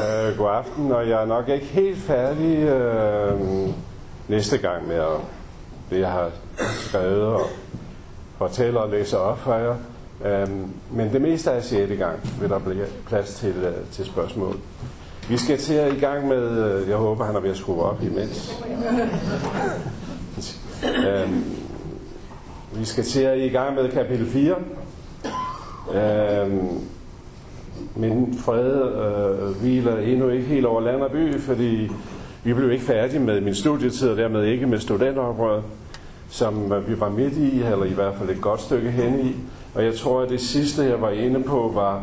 Øh, god aften, og jeg er nok ikke helt færdig øh, næste gang med at, det, jeg har skrevet og fortæller og læser op for jer. Øh, men det meste er 6. gang, vil der blive plads til, øh, til spørgsmål. Vi skal til at i gang med, øh, jeg håber han er ved at skrue op imens. øh, vi skal til at i gang med kapitel 4. Øh, min fred øh, hviler endnu ikke helt over land og by, fordi vi blev ikke færdige med min studietid, og dermed ikke med studenteroprøret, som vi var midt i, eller i hvert fald et godt stykke hen i. Og jeg tror, at det sidste, jeg var inde på, var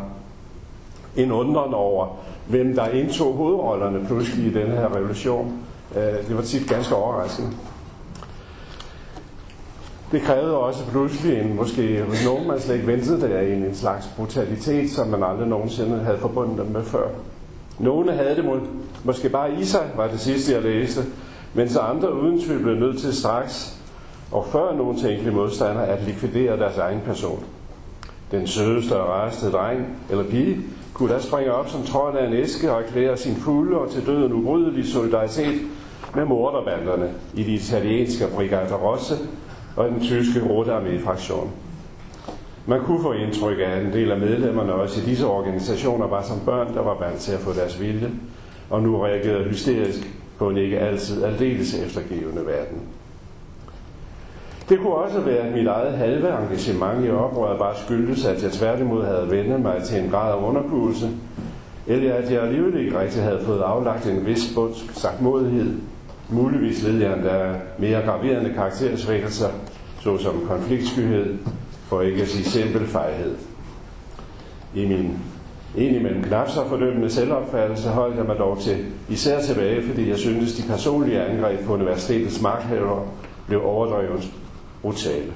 en undren over, hvem der indtog hovedrollerne pludselig i den her revolution. Øh, det var tit ganske overraskende. Det krævede også pludselig en, måske nogen man slet ikke ventede der, en, en slags brutalitet, som man aldrig nogensinde havde forbundet dem med før. Nogle havde det må, måske bare i sig, var det sidste jeg læste, mens andre uden tvivl blev nødt til straks, og før nogen tænkelige modstander, at likvidere deres egen person. Den sødeste og rareste dreng eller pige kunne da springe op som tråd af en æske og erklære sin fulde og til døden ubrydelige solidaritet med morderbanderne i de italienske Brigata Rosse og den tyske Rote Armee-fraktion. Man kunne få indtryk af, at en del af medlemmerne også i disse organisationer var som børn, der var vant til at få deres vilje, og nu reagerede hysterisk på en ikke altid aldeles eftergivende verden. Det kunne også være, at mit eget halve engagement i oprøret bare skyldtes, at jeg tværtimod havde vendt mig til en grad af underkuelse, eller at jeg alligevel ikke rigtig havde fået aflagt en vis bundsk sagtmodighed Muligvis led jeg endda mere graverende karaktersvækkelser, såsom konfliktskyhed, for ikke at sige simpel fejhed. I min indimellem knap så fordømmende selvopfattelse holdt jeg mig dog til især tilbage, fordi jeg syntes, de personlige angreb på universitetets magthavere blev overdrevet brutale.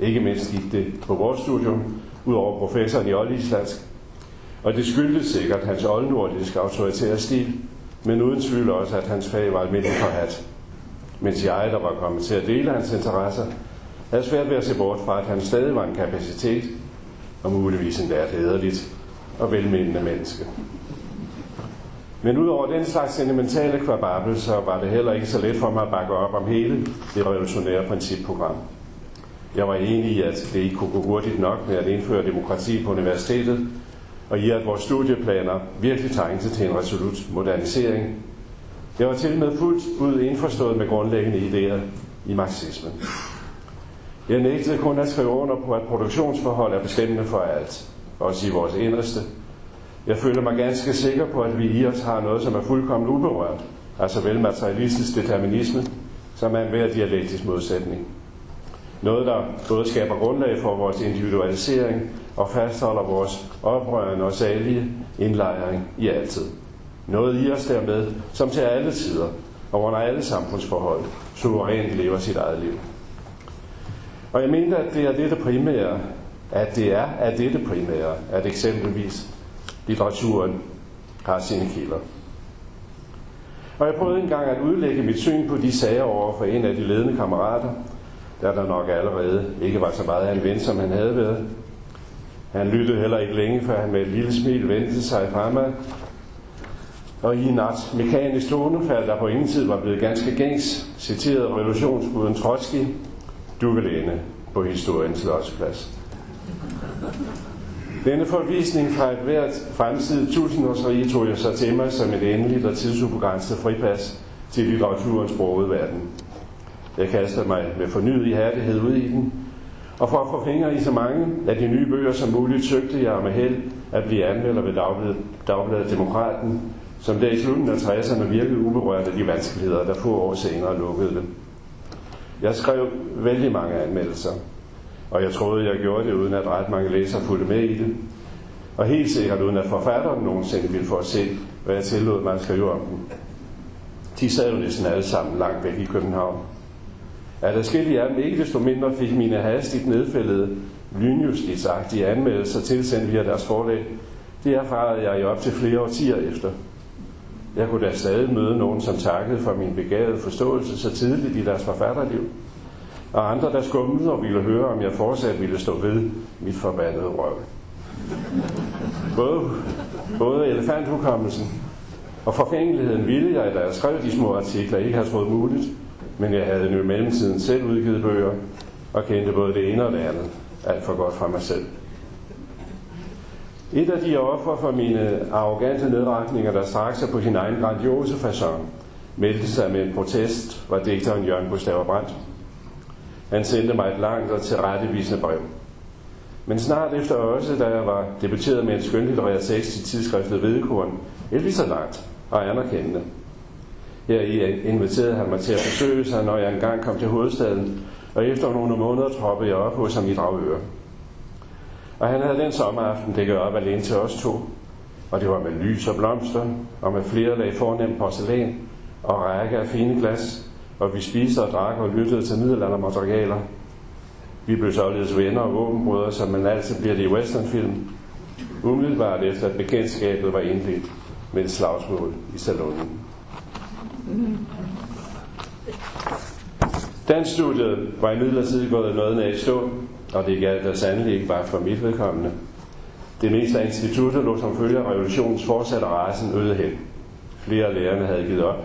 Ikke mindst gik det på vores studium, ud over professoren i oldislandsk, og det skyldtes sikkert hans oldnordiske autoritære stil, men uden tvivl også, at hans fag var almindelig forhat. Mens jeg, der var kommet til at dele hans interesser, havde svært ved at se bort fra, at han stadig var en kapacitet, og muligvis endda et hederligt og velmenende menneske. Men udover den slags sentimentale kvababel, så var det heller ikke så let for mig at bakke op om hele det revolutionære principprogram. Jeg var enig i, at det ikke kunne gå hurtigt nok med at indføre demokrati på universitetet, og i at vores studieplaner virkelig trængte til en resolut modernisering. Jeg var til og med fuldt ud indforstået med grundlæggende idéer i marxismen. Jeg nægtede kun at skrive under på, at produktionsforhold er bestemmende for alt, også i vores inderste. Jeg føler mig ganske sikker på, at vi i os har noget, som er fuldkommen uberørt, altså vel materialistisk determinisme, som er en hver dialektisk modsætning. Noget, der både skaber grundlag for vores individualisering og fastholder vores oprørende og salige indlejring i altid. Noget i os dermed, som til alle tider og under alle samfundsforhold suverænt lever sit eget liv. Og jeg mener, at det er det primære, at det er at dette primære, at eksempelvis litteraturen har sine kilder. Og jeg prøvede engang at udlægge mit syn på de sager over for en af de ledende kammerater, der der nok allerede ikke var så meget af en ven, som han havde været. Han lyttede heller ikke længe, før han med et lille smil vendte sig fremad. Og i en art mekanisk tonefald, der på ingen tid var blevet ganske gængs, citerede revolutionsguden Trotsky, du vil ende på historiens lodsplads. Denne forvisning fra et hvert fremtidigt tusindårsrige tog jeg så til mig som et endeligt og tidsubegrænset fripas til litteraturens brogede verden. Jeg kastede mig med fornyet ihærdighed ud i den, og for at få fingre i så mange af de nye bøger som muligt, søgte jeg med held at blive anmelder ved Dagbladet, Dagbladet Demokraten, som der i slutningen af 60'erne virkede uberørt af de vanskeligheder, der få år senere lukkede dem. Jeg skrev vældig mange anmeldelser, og jeg troede, jeg gjorde det, uden at ret mange læsere fulgte med i det. Og helt sikkert uden at forfatteren nogensinde ville få at se, hvad jeg tillod mig at skrive om dem. De sad jo næsten alle sammen langt væk i København. At der af dem ikke desto mindre fik mine hastigt nedfældede lynjustitsagtige anmeldelser tilsendt via deres forlag, det erfarede jeg i op til flere årtier efter. Jeg kunne da stadig møde nogen, som takkede for min begavede forståelse så tidligt i deres forfatterliv, og andre, der skummede og ville høre, om jeg fortsat ville stå ved mit forbandede røv. Både, både elefanthukommelsen Og forfængeligheden ville jeg, da jeg skrev de små artikler, ikke have troet muligt, men jeg havde nu i mellemtiden selv udgivet bøger, og kendte både det ene og det andet alt for godt fra mig selv. Et af de offer for mine arrogante nedretninger, der straks sig på sin egen grandiose façon, meldte sig med en protest, var digteren Jørgen Gustav Brandt. Han sendte mig et langt og tilrettevisende brev. Men snart efter også, da jeg var debuteret med en skønlitterær tekst i tidsskriftet Vedekorn, et lige så langt og anerkendende. Her i inviterede han mig til at besøge sig, når jeg engang kom til hovedstaden, og efter nogle måneder troppede jeg op hos ham i Dragøre. Og han havde den sommeraften dækket op alene til os to, og det var med lys og blomster, og med flere lag fornemt porcelæn, og række af fine glas, og vi spiste og drak og lyttede til middelaldermaterialer. Vi blev således venner og våbenbrødre, som man altid bliver det i westernfilm. Umiddelbart efter at bekendtskabet var indledt med et slagsmål i salonen. Dansstudiet var i midlertid gået noget ned i stå, og det galt der sandelig ikke bare for mit vedkommende. Det meste af instituttet lå som følge af revolutionens fortsatte rejsen øde hen. Flere af lærerne havde givet op.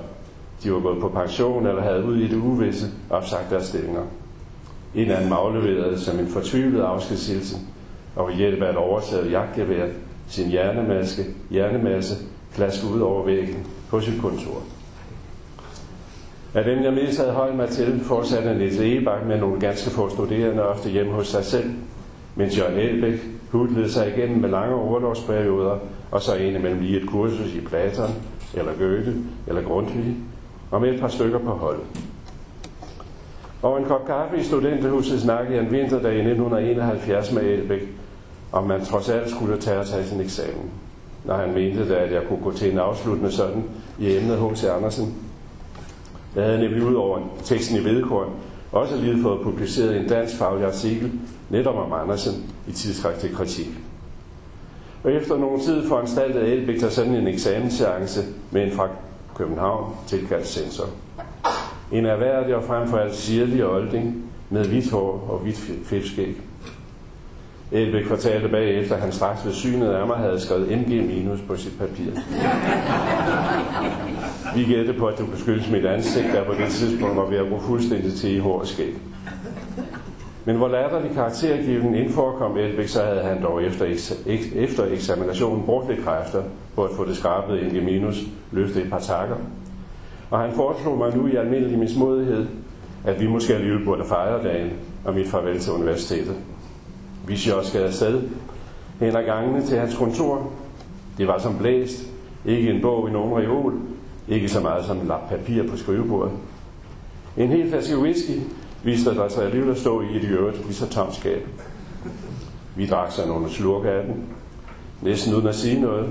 De var gået på pension eller havde ud i det uvisse opsagt deres stillinger. En af dem afleverede som en fortvivlet afskedshilsen, og ved hjælp af et overtaget jagtgevær sin hjernemaske, hjernemasse klaske ud over væggen på sit kontor. Af den, jeg mest havde holdt mig til, fortsatte Niels Egebak med nogle ganske få studerende ofte hjemme hos sig selv, mens Jørgen Elbæk hudlede sig igennem med lange overlovsperioder, og så en imellem lige et kursus i Platon, eller Goethe, eller Grundtvig, og med et par stykker på hold. Og en kop kaffe i studenterhuset snakkede jeg en vinterdag i 1971 med Elbæk, om man trods alt skulle tage og tage sin eksamen. Når han mente da, at jeg kunne gå til en afsluttende sådan i emnet H.C. Andersen, jeg havde nemlig ud over teksten i Vedkorn også lige fået publiceret en dansk faglig artikel netop om Andersen i tidsskriftet Kritik. Og efter nogen tid foranstaltede Elbæk der sådan en eksamensseance med en fra København tilkaldt censor. En erhverdig og frem for alt sirlig olding med hvidt hår og hvidt fedtskæg. Elbæk fortalte bagefter, at han straks ved synet af mig havde skrevet MG minus på sit papir. Vi gættede på, at det kunne skyldes mit ansigt, der på det tidspunkt var ved at gå fuldstændig til i hår og skæg. Men hvor latterlig karaktergiven indforkom Elbæk, så havde han dog efter, efter eksaminationen brugt lidt kræfter på at få det skrabet i minus løftet et par takker. Og han foreslog mig nu i almindelig mismodighed, at vi måske alligevel burde fejre dagen og mit farvel til universitetet. Vi skal afsted hen ad gangene til hans kontor. Det var som blæst. Ikke en bog i nogen reol. Ikke så meget som en lap papir på skrivebordet. En hel flaske whisky viste der sig alligevel at stå i et øvrigt lige så tomt skab. Vi drak sig nogle slurke af den, næsten uden at sige noget,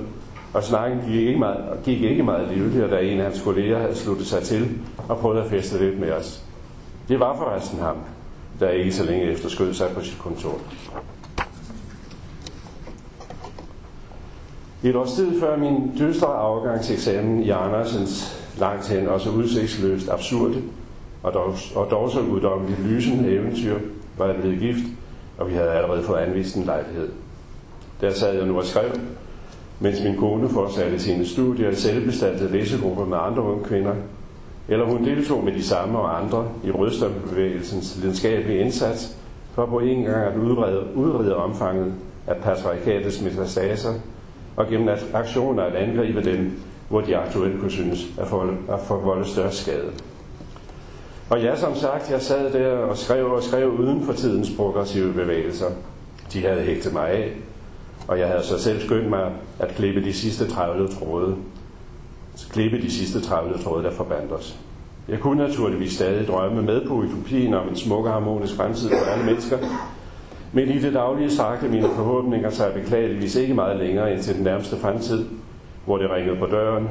og snakken gik ikke meget, gik ikke meget livligere, da en af hans kolleger havde sluttet sig til og prøvet at feste lidt med os. Det var forresten ham, der ikke så længe efter skød sig på sit kontor. Et års tid før min dystre afgangseksamen i Andersens langt hen også udsigtsløst absurde og dog, og dog så guddommeligt lysende eventyr var jeg blevet gift, og vi havde allerede fået anvist en lejlighed. Der sad jeg nu og skrev, mens min kone fortsatte sine studier i selvbestaltede læsegrupper med andre unge kvinder, eller hun deltog med de samme og andre i rødstrømbevægelsens lidenskabelige indsats for på en gang at udrede, udrede omfanget af patriarkatets metastaser og gennem aktioner at angribe dem, hvor de aktuelt kunne synes at forvolde størst skade. Og ja, som sagt, jeg sad der og skrev og skrev uden for tidens progressive bevægelser. De havde hægtet mig af, og jeg havde så selv skyndt mig at klippe de sidste travle tråde. Klippe de sidste travle tråde, der forbandt os. Jeg kunne naturligvis stadig drømme med på utopien om en smuk og harmonisk fremtid for alle mennesker, men i det daglige sagte mine forhåbninger sig beklageligvis ikke meget længere end til den nærmeste fremtid, hvor det ringede på døren,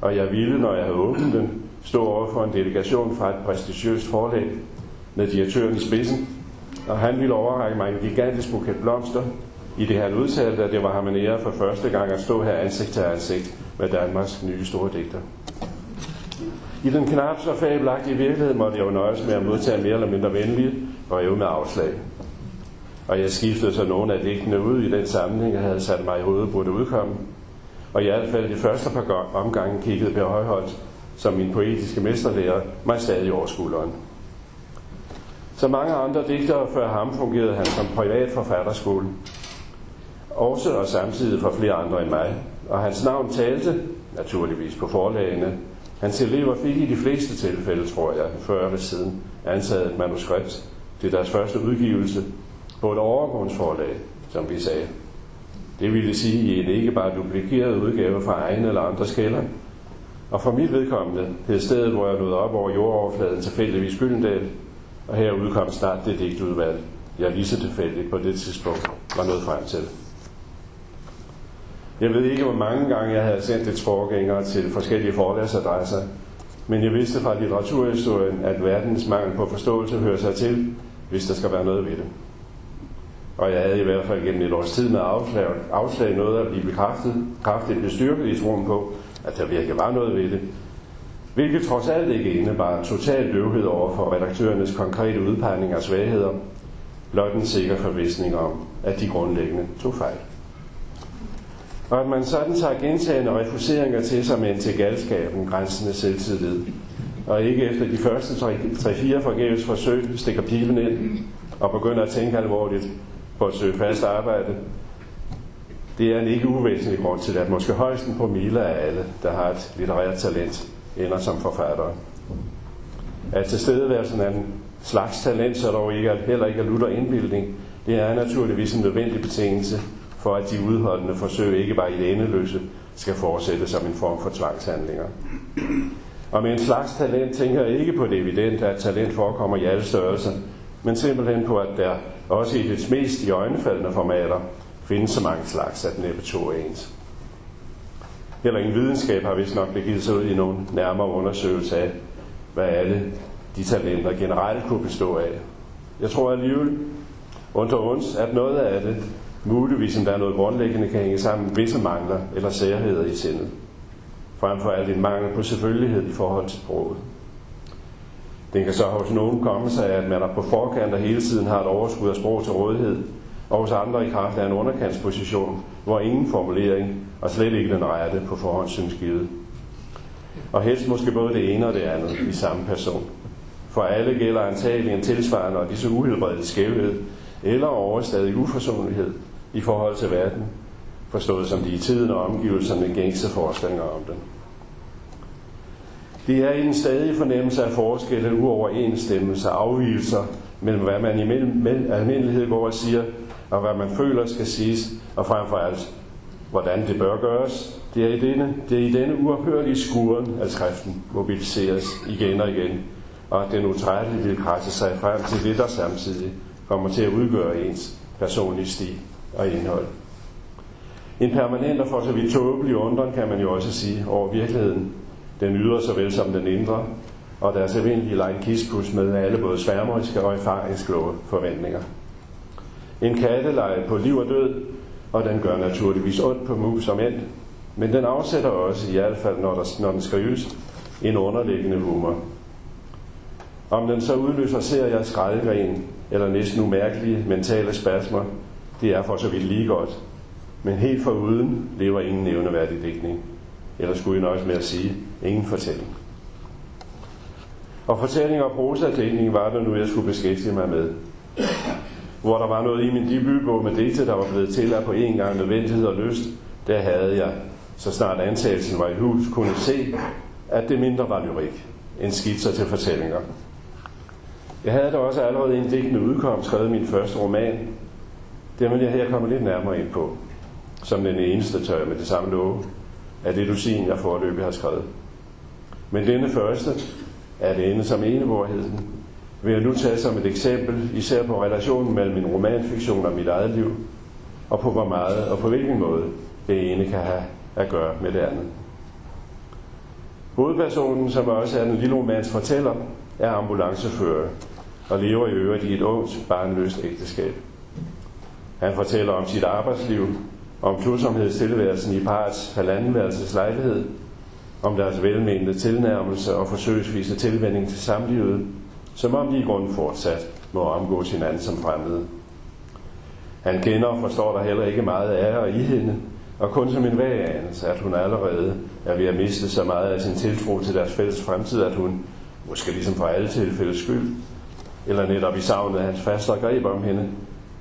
og jeg ville, når jeg havde åbnet den, stå over for en delegation fra et prestigiøst forlag med direktøren i spidsen, og han ville overrække mig en gigantisk buket blomster, i det han udtalte, at det var ham en ære for første gang at stå her ansigt til ansigt med Danmarks nye store digter. I den knap så fabelagtige virkelighed måtte jeg jo nøjes med at modtage mere eller mindre venlige breve med afslag. Og jeg skiftede så nogle af digtene ud i den sammenhæng, jeg havde sat mig i hovedet burde udkomme. og i hvert fald de første par omgange kiggede Per Højholdt, som min poetiske mesterlærer, mig stadig over skulderen. Som mange andre digtere før ham fungerede han som privat forfatterskole. Også og samtidig for flere andre end mig. Og hans navn talte, naturligvis på forlagene. Hans elever fik i de fleste tilfælde, tror jeg, før eller siden, antaget et manuskript til deres første udgivelse på et overgrundsforlag, som vi sagde. Det ville sige i en ikke bare duplikeret udgave fra egen eller andres kælder. Og for mit vedkommende hed stedet, hvor jeg nåede op over jordoverfladen tilfældigvis Gyldendal, og her udkom snart det digtudvalg, jeg lige så tilfældigt på det tidspunkt var nået frem til. Jeg ved ikke, hvor mange gange jeg havde sendt et forgængere til forskellige forlæsadresser, men jeg vidste fra litteraturhistorien, at verdens mangel på forståelse hører sig til, hvis der skal være noget ved det. Og jeg havde i hvert fald gennem et års tid med afslag, afslag noget at blive bekræftet, kraftigt bestyrket i troen på, at der virkelig var noget ved det. Hvilket trods alt ikke indebar total døvhed over for redaktørernes konkrete udpegning af svagheder, blot en sikker forvisning om, at de grundlæggende tog fejl. Og at man sådan tager gentagende refuseringer til sig med en til galskaben grænsende selvtillid, og ikke efter de første 3-4 forgæves forsøg stikker pilen ind og begynder at tænke alvorligt på at søge fast arbejde, det er en ikke uvæsentlig grund til, at måske højst en promille af alle, der har et litterært talent, ender som forfattere. At tilstedeværelsen af en slags talent, så dog ikke, heller ikke er lutter indbildning, det er naturligvis en nødvendig betingelse for, at de udholdende forsøg ikke bare i det endeløse skal fortsætte som en form for tvangshandlinger. Og med en slags talent tænker jeg ikke på det evidente, at talent forekommer i alle størrelser, men simpelthen på, at der også i dets mest i øjnefaldende formater findes så mange slags, at næppe to er ens. Heller ingen videnskab har vist nok begivet sig ud i nogen nærmere undersøgelse af, hvad alle de talenter generelt kunne bestå af. Jeg tror alligevel, under ons, at noget af det, muligvis om der er noget grundlæggende, kan hænge sammen med visse mangler eller særheder i sindet. Frem for alt en mangel på selvfølgelighed i forhold til sproget. Den kan så hos nogen komme sig af, at man er på forkant og hele tiden har et overskud af sprog til rådighed, og hos andre i kraft af en underkantsposition, hvor ingen formulering og slet ikke den rette på forhånd synes givet. Og helst måske både det ene og det andet i samme person. For alle gælder antagelig en tilsvarende og disse uhelbredte skævhed, eller overstadig uforsonlighed i forhold til verden, forstået som de i tiden og omgivelserne gængse forestillinger om den. Det er en stadig fornemmelse af forskelle, uoverensstemmelser, afvielser mellem hvad man i almindelighed går og siger, og hvad man føler skal siges, og frem for alt, hvordan det bør gøres. Det er i denne, det er i denne uophørlige skuren, at skriften mobiliseres igen og igen, og at den utrætteligt vil krasse sig frem til det, der samtidig kommer til at udgøre ens personlige stil og indhold. En permanent og for så vidt tåbelig undren kan man jo også sige over virkeligheden. Den ydre såvel som den indre, og deres almindelige kispus med alle både sværmeriske og erfaringskloge forventninger. En katteleje på liv og død, og den gør naturligvis ondt på mus og mænd, men den afsætter også, i hvert fald når, der, når den skrives, en underliggende humor. Om den så udløser serier skraldegren eller næsten umærkelige mentale spasmer, det er for så vidt lige godt. Men helt for uden lever ingen nævneværdig dækning. Eller skulle I nøjes med at sige, ingen fortælling. Og fortælling og prosadækning var det nu, jeg skulle beskæftige mig med. Hvor der var noget i min debutbog med digte, der var blevet til at på en gang nødvendighed og lyst, der havde jeg, så snart antagelsen var i hus, kunne se, at det mindre var lyrik end skitser til fortællinger. Jeg havde da også allerede en digtende udkom skrevet min første roman, det vil jeg her komme lidt nærmere ind på, som den eneste tør med det samme love, af det dusin, jeg forløbig har skrevet. Men denne første, er det ende som enevorheden, vil jeg nu tage som et eksempel, især på relationen mellem min romanfiktion og mit eget liv, og på hvor meget og på hvilken måde det ene kan have at gøre med det andet. Hovedpersonen, som også er den lille romans fortæller, er ambulancefører og lever i øvrigt i et ungt, barnløst ægteskab. Han fortæller om sit arbejdsliv, om tosomhedstilværelsen i parets halvandenværelses lejlighed, om deres velmenende tilnærmelse og forsøgsvise tilvænding til samlivet, som om de i grunden fortsat må omgå hinanden som fremmede. Han kender og forstår der heller ikke meget af og i hende, og kun som en vag anelse, at hun allerede er ved at miste så meget af sin tiltro til deres fælles fremtid, at hun, måske ligesom for alle tilfældes skyld, eller netop i savnet af hans faste greb om hende,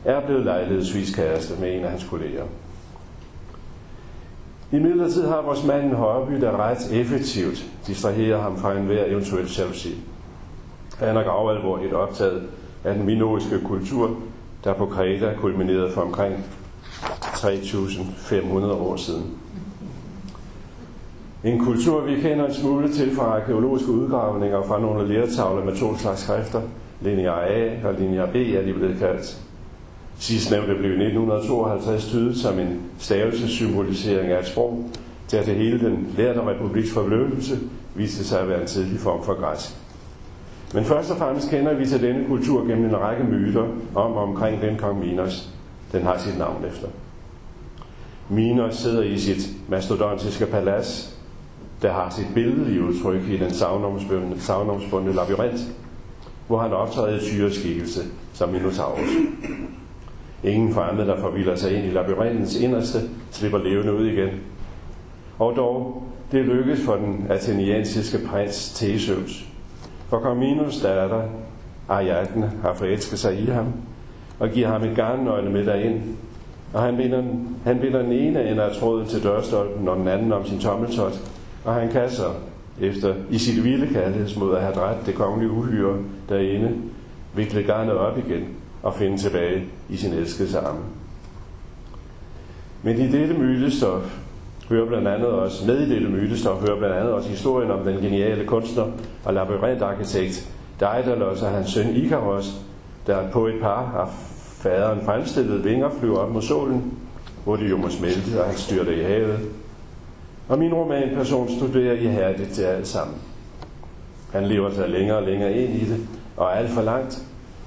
er blevet lejlighedsvis kæreste med en af hans kolleger. I midlertid har vores mand Hørby, der ret effektivt distraherer ham fra enhver eventuel jalousi. Han er gravalvorligt optaget af den minoiske kultur, der på Kreta kulminerede for omkring 3.500 år siden. En kultur, vi kender en smule til fra arkeologiske udgravninger fra nogle lertavler med to slags skrifter. linjer A og linjer B er de blevet kaldt. Sidstnævnte blev i 1952 tydet som en stavelsessymbolisering af et sprog, der til hele den lærte republiks forbløvelse viste sig at være en tidlig form for græsk. Men først og fremmest kender vi til denne kultur gennem en række myter om og omkring den kong Minos. Den har sit navn efter. Minos sidder i sit mastodontiske palads, der har sit billede i udtryk i den savnomsbundne labyrint, hvor han optræder i tyreskikkelse som Minotaurus. Ingen fremmede, der forvilder sig ind i labyrintens inderste, slipper levende ud igen. Og dog, det lykkedes for den ateniansiske prins Theseus. For Carminus datter, Ariadne, har forelsket sig i ham, og giver ham et garnnøgle med derind. Og han binder, han binder den ene ende af tråden til dørstolpen, og den anden om sin tommeltot, og han kan så, efter i sit vilde kærlighedsmod at have dræbt det kongelige uhyre derinde, vikle garnet op igen og finde tilbage i sin elskede arme. Men i dette mytestof hører blandt andet også, med i dette mytestof hører blandt andet også historien om den geniale kunstner og labyrintarkitekt Daedalus og hans søn Ikaros, der på et par af faderen fremstillede vinger flyver op mod solen, hvor de jo må smelte, og han styrter i havet. Og min romanperson studerer ihærdigt til alt sammen. Han lever sig længere og længere ind i det, og alt for langt,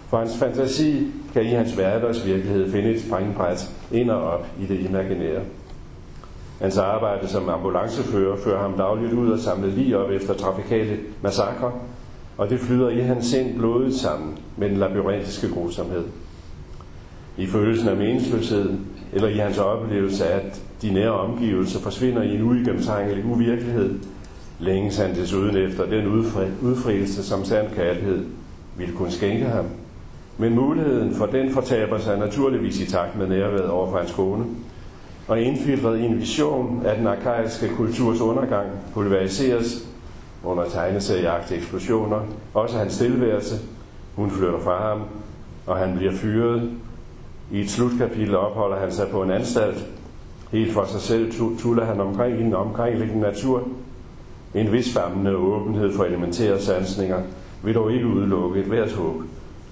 for hans fantasi kan i hans hverdagsvirkelighed finde et springbræt ind og op i det imaginære. Hans arbejde som ambulancefører fører ham dagligt ud og samler lige op efter trafikale massakre, og det flyder i hans sind blodet sammen med den labyrintiske grusomhed. I følelsen af meningsløshed, eller i hans oplevelse af, at de nære omgivelser forsvinder i en uigennemtrængelig uvirkelighed, længes han desuden efter den udfrielse, som sand kærlighed ville kunne skænke ham – men muligheden for den fortaber sig naturligvis i takt med nærværet over for hans kone, og indfiltret i en vision af den arkaiske kulturs undergang pulveriseres under tegneserieagtige eksplosioner, også hans tilværelse. Hun flytter fra ham, og han bliver fyret. I et slutkapitel opholder han sig på en anstalt. Helt for sig selv tuller han omkring i den omkringliggende natur. En vis famlende åbenhed for elementære sansninger vil dog ikke udelukke et hvert håb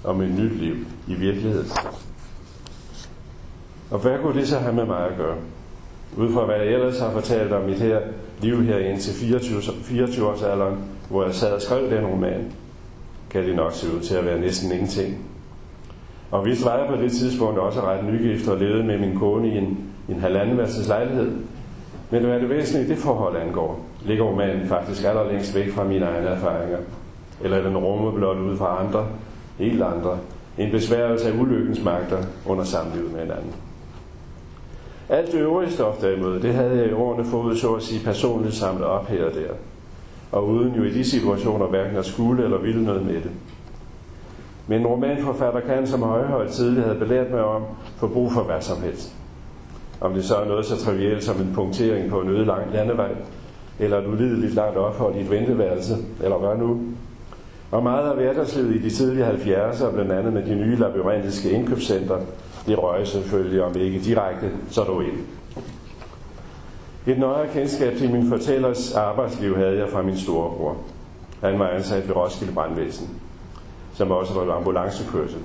om et nyt liv i virkeligheden. Og hvad kunne det så have med mig at gøre? Ud fra hvad jeg ellers har fortalt om mit her liv her indtil 24, 24 års alderen, hvor jeg sad og skrev den roman, kan det nok se ud til at være næsten ingenting. Og vi var jeg på det tidspunkt også ret nygift og levede med min kone i en, en halvandenværelses lejlighed. Men hvad det væsentlige det forhold angår, ligger romanen faktisk allerlængst væk fra mine egne erfaringer. Eller den rummer blot ud fra andre, helt andre. En besværgelse af ulykkens magter under samlivet med hinanden. Alt det øvrige stof derimod, det havde jeg i årene fået så at sige personligt samlet op her og der. Og uden jo i de situationer hverken at skulle eller ville noget med det. Men en romanforfatter kan, som Højhøjt tidligere havde belært mig om, få brug for hvad som helst. Om det så er noget så trivielt som en punktering på en øde lang landevej, eller et ulideligt langt ophold i et venteværelse, eller hvad nu, og meget af hverdagslivet i de tidlige 70'er, blandt andet med de nye labyrintiske indkøbscenter, det røg selvfølgelig om ikke direkte, så dog ind. Et nøjere kendskab til min fortællers arbejdsliv havde jeg fra min storebror. Han var ansat ved Roskilde Brandvæsen, som også var ambulancekørsel.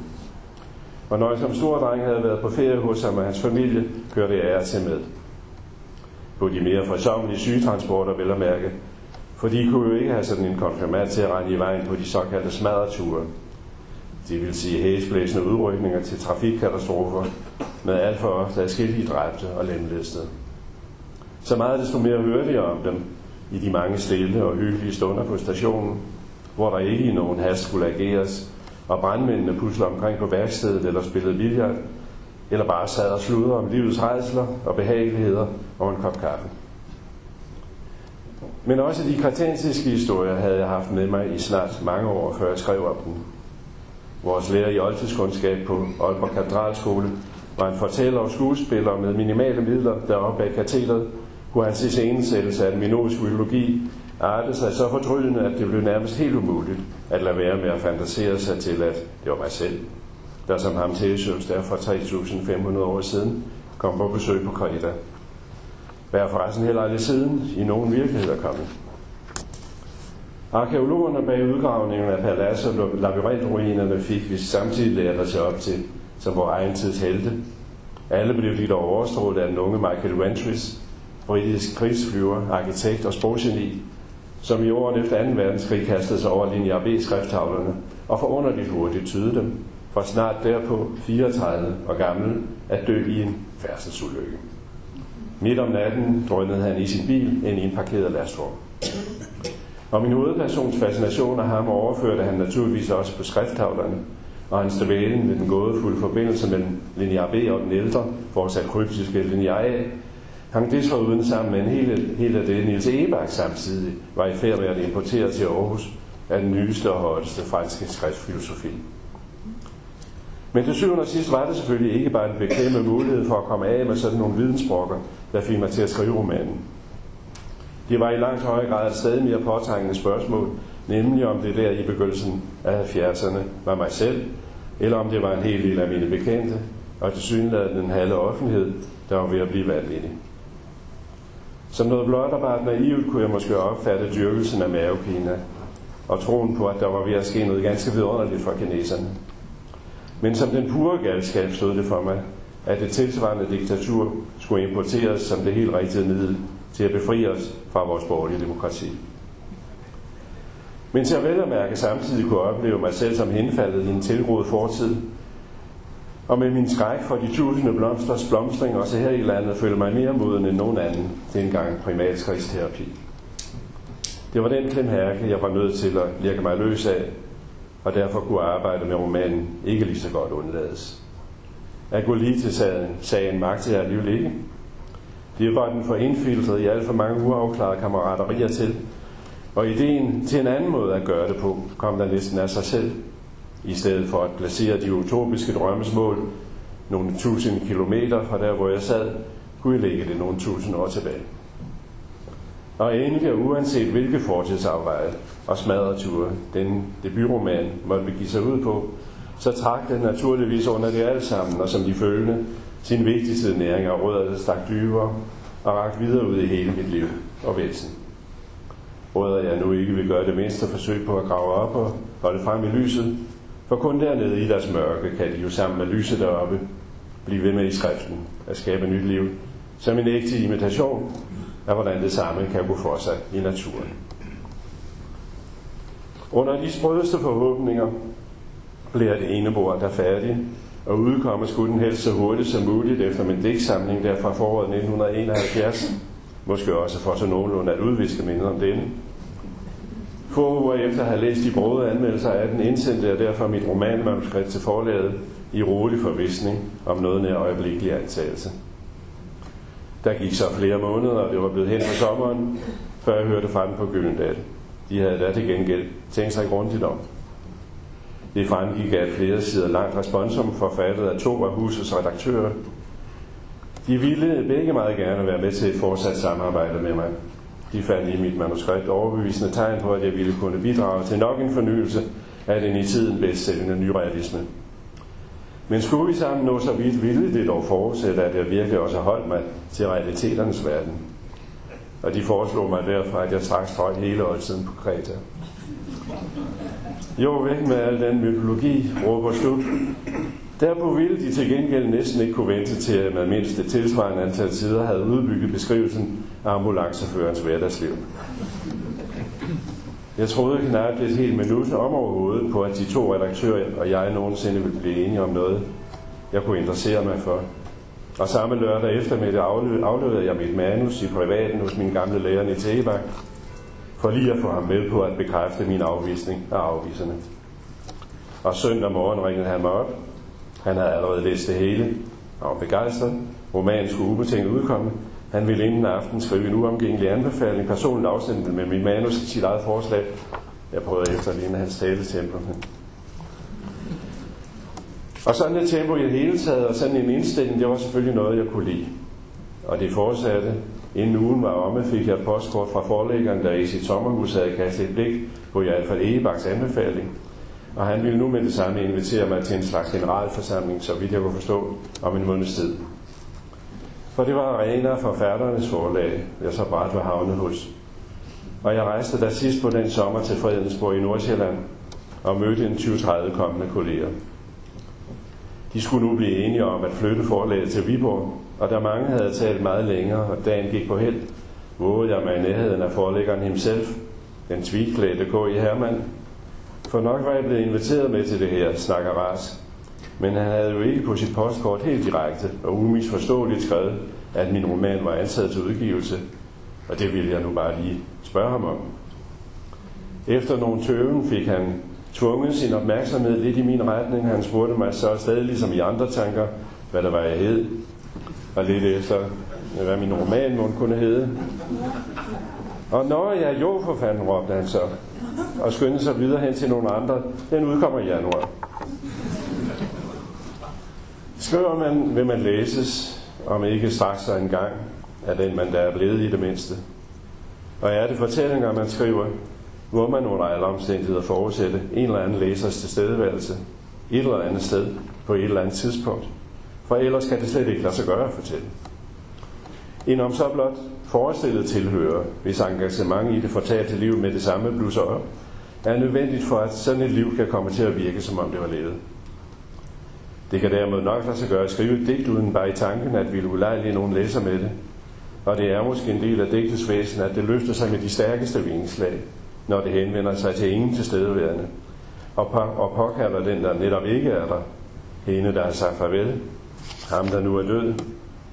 Og når jeg som stor dreng havde været på ferie hos ham og hans familie, kørte jeg til med. På de mere forsommelige sygetransporter, vel at mærke, for de kunne jo ikke have sådan en konfirmand til at rende i vejen på de såkaldte smadreture. Det vil sige hæsblæsende udrykninger til trafikkatastrofer med alt for ofte adskillige dræbte og lemlæstede. Så meget desto mere hørte jeg om dem i de mange stille og hyggelige stunder på stationen, hvor der ikke i nogen hast skulle ageres, og brandmændene pusler omkring på værkstedet eller spillede billard, eller bare sad og sludrede om livets rejsler og behageligheder og en kop kaffe. Men også de kretensiske historier havde jeg haft med mig i snart mange år, før jeg skrev om dem. Vores lærer i oldtidskundskab på Aalborg Katedralskole var en fortæller og skuespiller med minimale midler deroppe bag katedret, hvor hans iscenesættelse af den minoiske mytologi artede sig så fortryllende, at det blev nærmest helt umuligt at lade være med at fantasere sig til, at det var mig selv, der som ham tilsøgte der for 3.500 år siden kom på besøg på Kreta. Hvad er forresten heller aldrig siden i nogen virkelighed er kommet. Arkeologerne bag udgravningen af palads og labyrintruinerne fik vi samtidig lært os op til som vores egen tids helte. Alle blev de dog overstrålet af den unge Michael Ventris, britisk krigsflyver, arkitekt og sproggeni, som i årene efter 2. verdenskrig kastede sig over linje B-skrifttavlerne og forunderligt hurtigt tyde dem, for snart derpå 34 og gammel at dø i en færdselsulykke. Midt om natten drønede han i sin bil ind i en parkeret lastrum. Og min hovedpersons fascination af ham overførte han naturligvis også på skrifttavlerne, og hans dvælen med den gådefulde forbindelse mellem linear B og den ældre, fortsat kryptiske linear A, hang desforuden sammen med en hel, hel af det Niels Egebach samtidig var i færd med at importere til Aarhus af den nyeste og højeste franske skriftfilosofi. Men til syvende og sidst var det selvfølgelig ikke bare en bekvemme mulighed for at komme af med sådan nogle vidensbrokker, der fik mig til at skrive romanen. Det var i langt højere grad et stadig mere påtrængende spørgsmål, nemlig om det der i begyndelsen af 70'erne var mig selv, eller om det var en hel del af mine bekendte, og til synligheden den halve offentlighed, der var ved at blive vanvittig. Som noget blot og bare naivt kunne jeg måske opfatte dyrkelsen af mavepine, og troen på, at der var ved at ske noget ganske vidunderligt for kineserne. Men som den pure galskab stod det for mig, at det tilsvarende diktatur skulle importeres som det helt rigtige middel til at befri os fra vores borgerlige demokrati. Men til at vel at mærke samtidig kunne opleve mig selv som henfaldet i en tilgroet fortid, og med min skræk for de tusinde blomsters blomstring også her i landet føler mig mere moden end nogen anden til en gang primatskrigsterapi. Det var den klemhærke, jeg var nødt til at lirke mig løs af, og derfor kunne arbejde med romanen ikke lige så godt undlades. At gå lige til sagen, sagen magte jeg alligevel ikke. Det var den for indfiltret i alt for mange uafklarede kammeraterier til, og ideen til en anden måde at gøre det på kom der næsten af sig selv, i stedet for at placere de utopiske drømmesmål nogle tusind kilometer fra der, hvor jeg sad, kunne jeg lægge det nogle tusind år tilbage. Og endelig, uanset hvilke fortidsafveje og smadreture den debutroman måtte begive sig ud på, så trak den naturligvis under det alt sammen, og som de følgende, sin vigtigste næring og rødder, der stak dybere og rakt videre ud i hele mit liv og væsen. Rødder jeg nu ikke vil gøre det mindste forsøg på at grave op og holde frem i lyset, for kun dernede i deres mørke kan de jo sammen med lyset deroppe blive ved med i skriften at skabe nyt liv, som en ægte imitation af hvordan det samme kan gå for sig i naturen. Under de sprødeste forhåbninger bliver det ene bord der færdig, og udkommer skulle den helst så hurtigt som muligt efter min digtsamling der fra foråret 1971, måske også for så nogenlunde at udviske minder om denne. Få uger efter at have læst de brode anmeldelser af den, indsendte jeg derfor mit romanmanuskript til forlaget i rolig forvisning om noget nær øjeblikkelig antagelse. Der gik så flere måneder, og det var blevet hen på sommeren, før jeg hørte fra dem på Gyldendal. De havde da til gengæld tænkt sig grundigt om. Det fremgik af flere sider langt responsum forfattet af to af husets redaktører. De ville begge meget gerne være med til et fortsat samarbejde med mig. De fandt i mit manuskript overbevisende tegn på, at jeg ville kunne bidrage til nok en fornyelse af den i tiden bedst sælgende nyrealisme. Men skulle vi sammen nå så vidt, ville det dog forudsætte, at jeg virkelig også holdt mig til realiteternes verden. Og de foreslog mig derfor, at jeg straks strøg hele oldtiden på Kreta. Jo, væk med al den mytologi, råber slut. Derpå ville de til gengæld næsten ikke kunne vente til, at man mindst et tilsvarende antal sider havde udbygget beskrivelsen af ambulanceførens hverdagsliv. Jeg troede knap et helt minut om overhovedet på, at de to redaktører og jeg nogensinde ville blive enige om noget, jeg kunne interessere mig for. Og samme lørdag eftermiddag afleverede jeg mit manus i privaten hos min gamle lærer i Ebak, for lige at få ham med på at bekræfte min afvisning af afviserne. Og søndag morgen ringede han mig op. Han havde allerede læst det hele, Han var begejstret. Romanen skulle ubetinget udkomme. Han ville inden aften skrive en uomgængelig anbefaling, personligt afsendte med mit manus sit eget forslag. Jeg prøvede efter lige hans taletempo. Og sådan et tempo i det hele taget, og sådan en indstilling, det var selvfølgelig noget, jeg kunne lide. Og det fortsatte. Inden ugen var omme, fik jeg et postkort fra forlæggeren, der i sit sommerhus havde kastet et blik på i hvert Egebaks anbefaling. Og han ville nu med det samme invitere mig til en slags generalforsamling, så vidt jeg kunne forstå, om en måneds tid. For det var Arena færdernes forlag, jeg så bræt var havnet hos. Og jeg rejste der sidst på den sommer til Fredensborg i Nordsjælland og mødte en 20-30 kommende kolleger. De skulle nu blive enige om at flytte forlaget til Viborg, og da mange havde talt meget længere, og dagen gik på held, vågede jeg mig i nærheden af forlæggeren himself, den tvigklædte K. i Hermann. For nok var jeg blevet inviteret med til det her snakkeras, men han havde jo ikke på sit postkort helt direkte og umisforståeligt skrevet, at min roman var ansat til udgivelse, og det ville jeg nu bare lige spørge ham om. Efter nogle tøven fik han tvunget sin opmærksomhed lidt i min retning. Han spurgte mig så stadig ligesom i andre tanker, hvad der var jeg hed, og lidt efter, hvad min roman måtte kunne hedde. Og når jeg jo for fanden, råbte han så, og skyndte sig videre hen til nogle andre. Den udkommer i januar. Skriver man, vil man læses, om ikke straks en gang, af den man der er blevet i det mindste. Og er det fortællinger, man skriver, må man under alle omstændigheder forudsætte en eller anden læsers tilstedeværelse et eller andet sted på et eller andet tidspunkt. For ellers kan det slet ikke lade sig gøre at fortælle. En om så blot forestillet tilhører, hvis engagement i det fortalte liv med det samme blusser op, er nødvendigt for, at sådan et liv kan komme til at virke, som om det var levet. Det kan derimod nok lade sig gøre at skrive et digt uden bare i tanken, at vi vil ulejlige nogen læser med det. Og det er måske en del af digtets væsen, at det løfter sig med de stærkeste vingslag, når det henvender sig til ingen tilstedeværende, og, på, og påkalder den, der netop ikke er der, hende, der har sagt farvel, ham, der nu er død,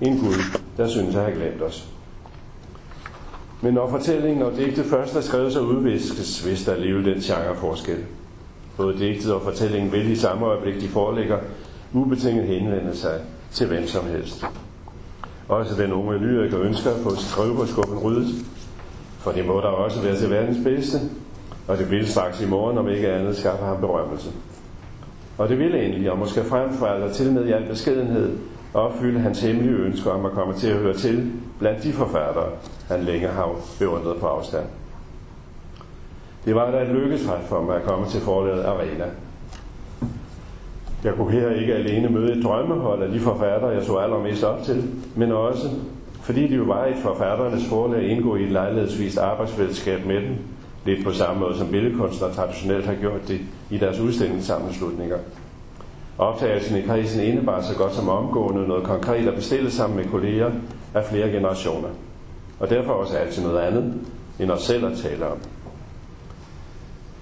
en Gud, der synes at have glemt os. Men når fortællingen og digtet først er skrevet, så udviskes, hvis der alligevel den genreforskel. Både digtet og fortællingen vil i samme øjeblik, de foreligger, ubetinget henvende sig til hvem som helst. Også den unge lyriker ønsker at få skrivebordskuffen ryddet, for det må der også være til verdens bedste, og det vil straks i morgen, om ikke andet, skaffe ham berømmelse. Og det vil endelig, og måske frem for alt til med i al beskedenhed, opfylde hans hemmelige ønsker om at komme til at høre til blandt de forfattere, han længe har beundret på afstand. Det var da et lykkesret for mig at komme til forlaget Arena. Jeg kunne her ikke alene møde et drømmehold af de forfattere, jeg så allermest op til, men også, fordi det jo var et forfatternes forlag at indgå i et lejlighedsvist arbejdsfællesskab med dem, lidt på samme måde som billedkunstnere traditionelt har gjort det i deres udstillingssammenslutninger. Optagelsen i krisen indebar så godt som omgående noget konkret at bestille sammen med kolleger af flere generationer. Og derfor også altid noget andet, end os selv at tale om.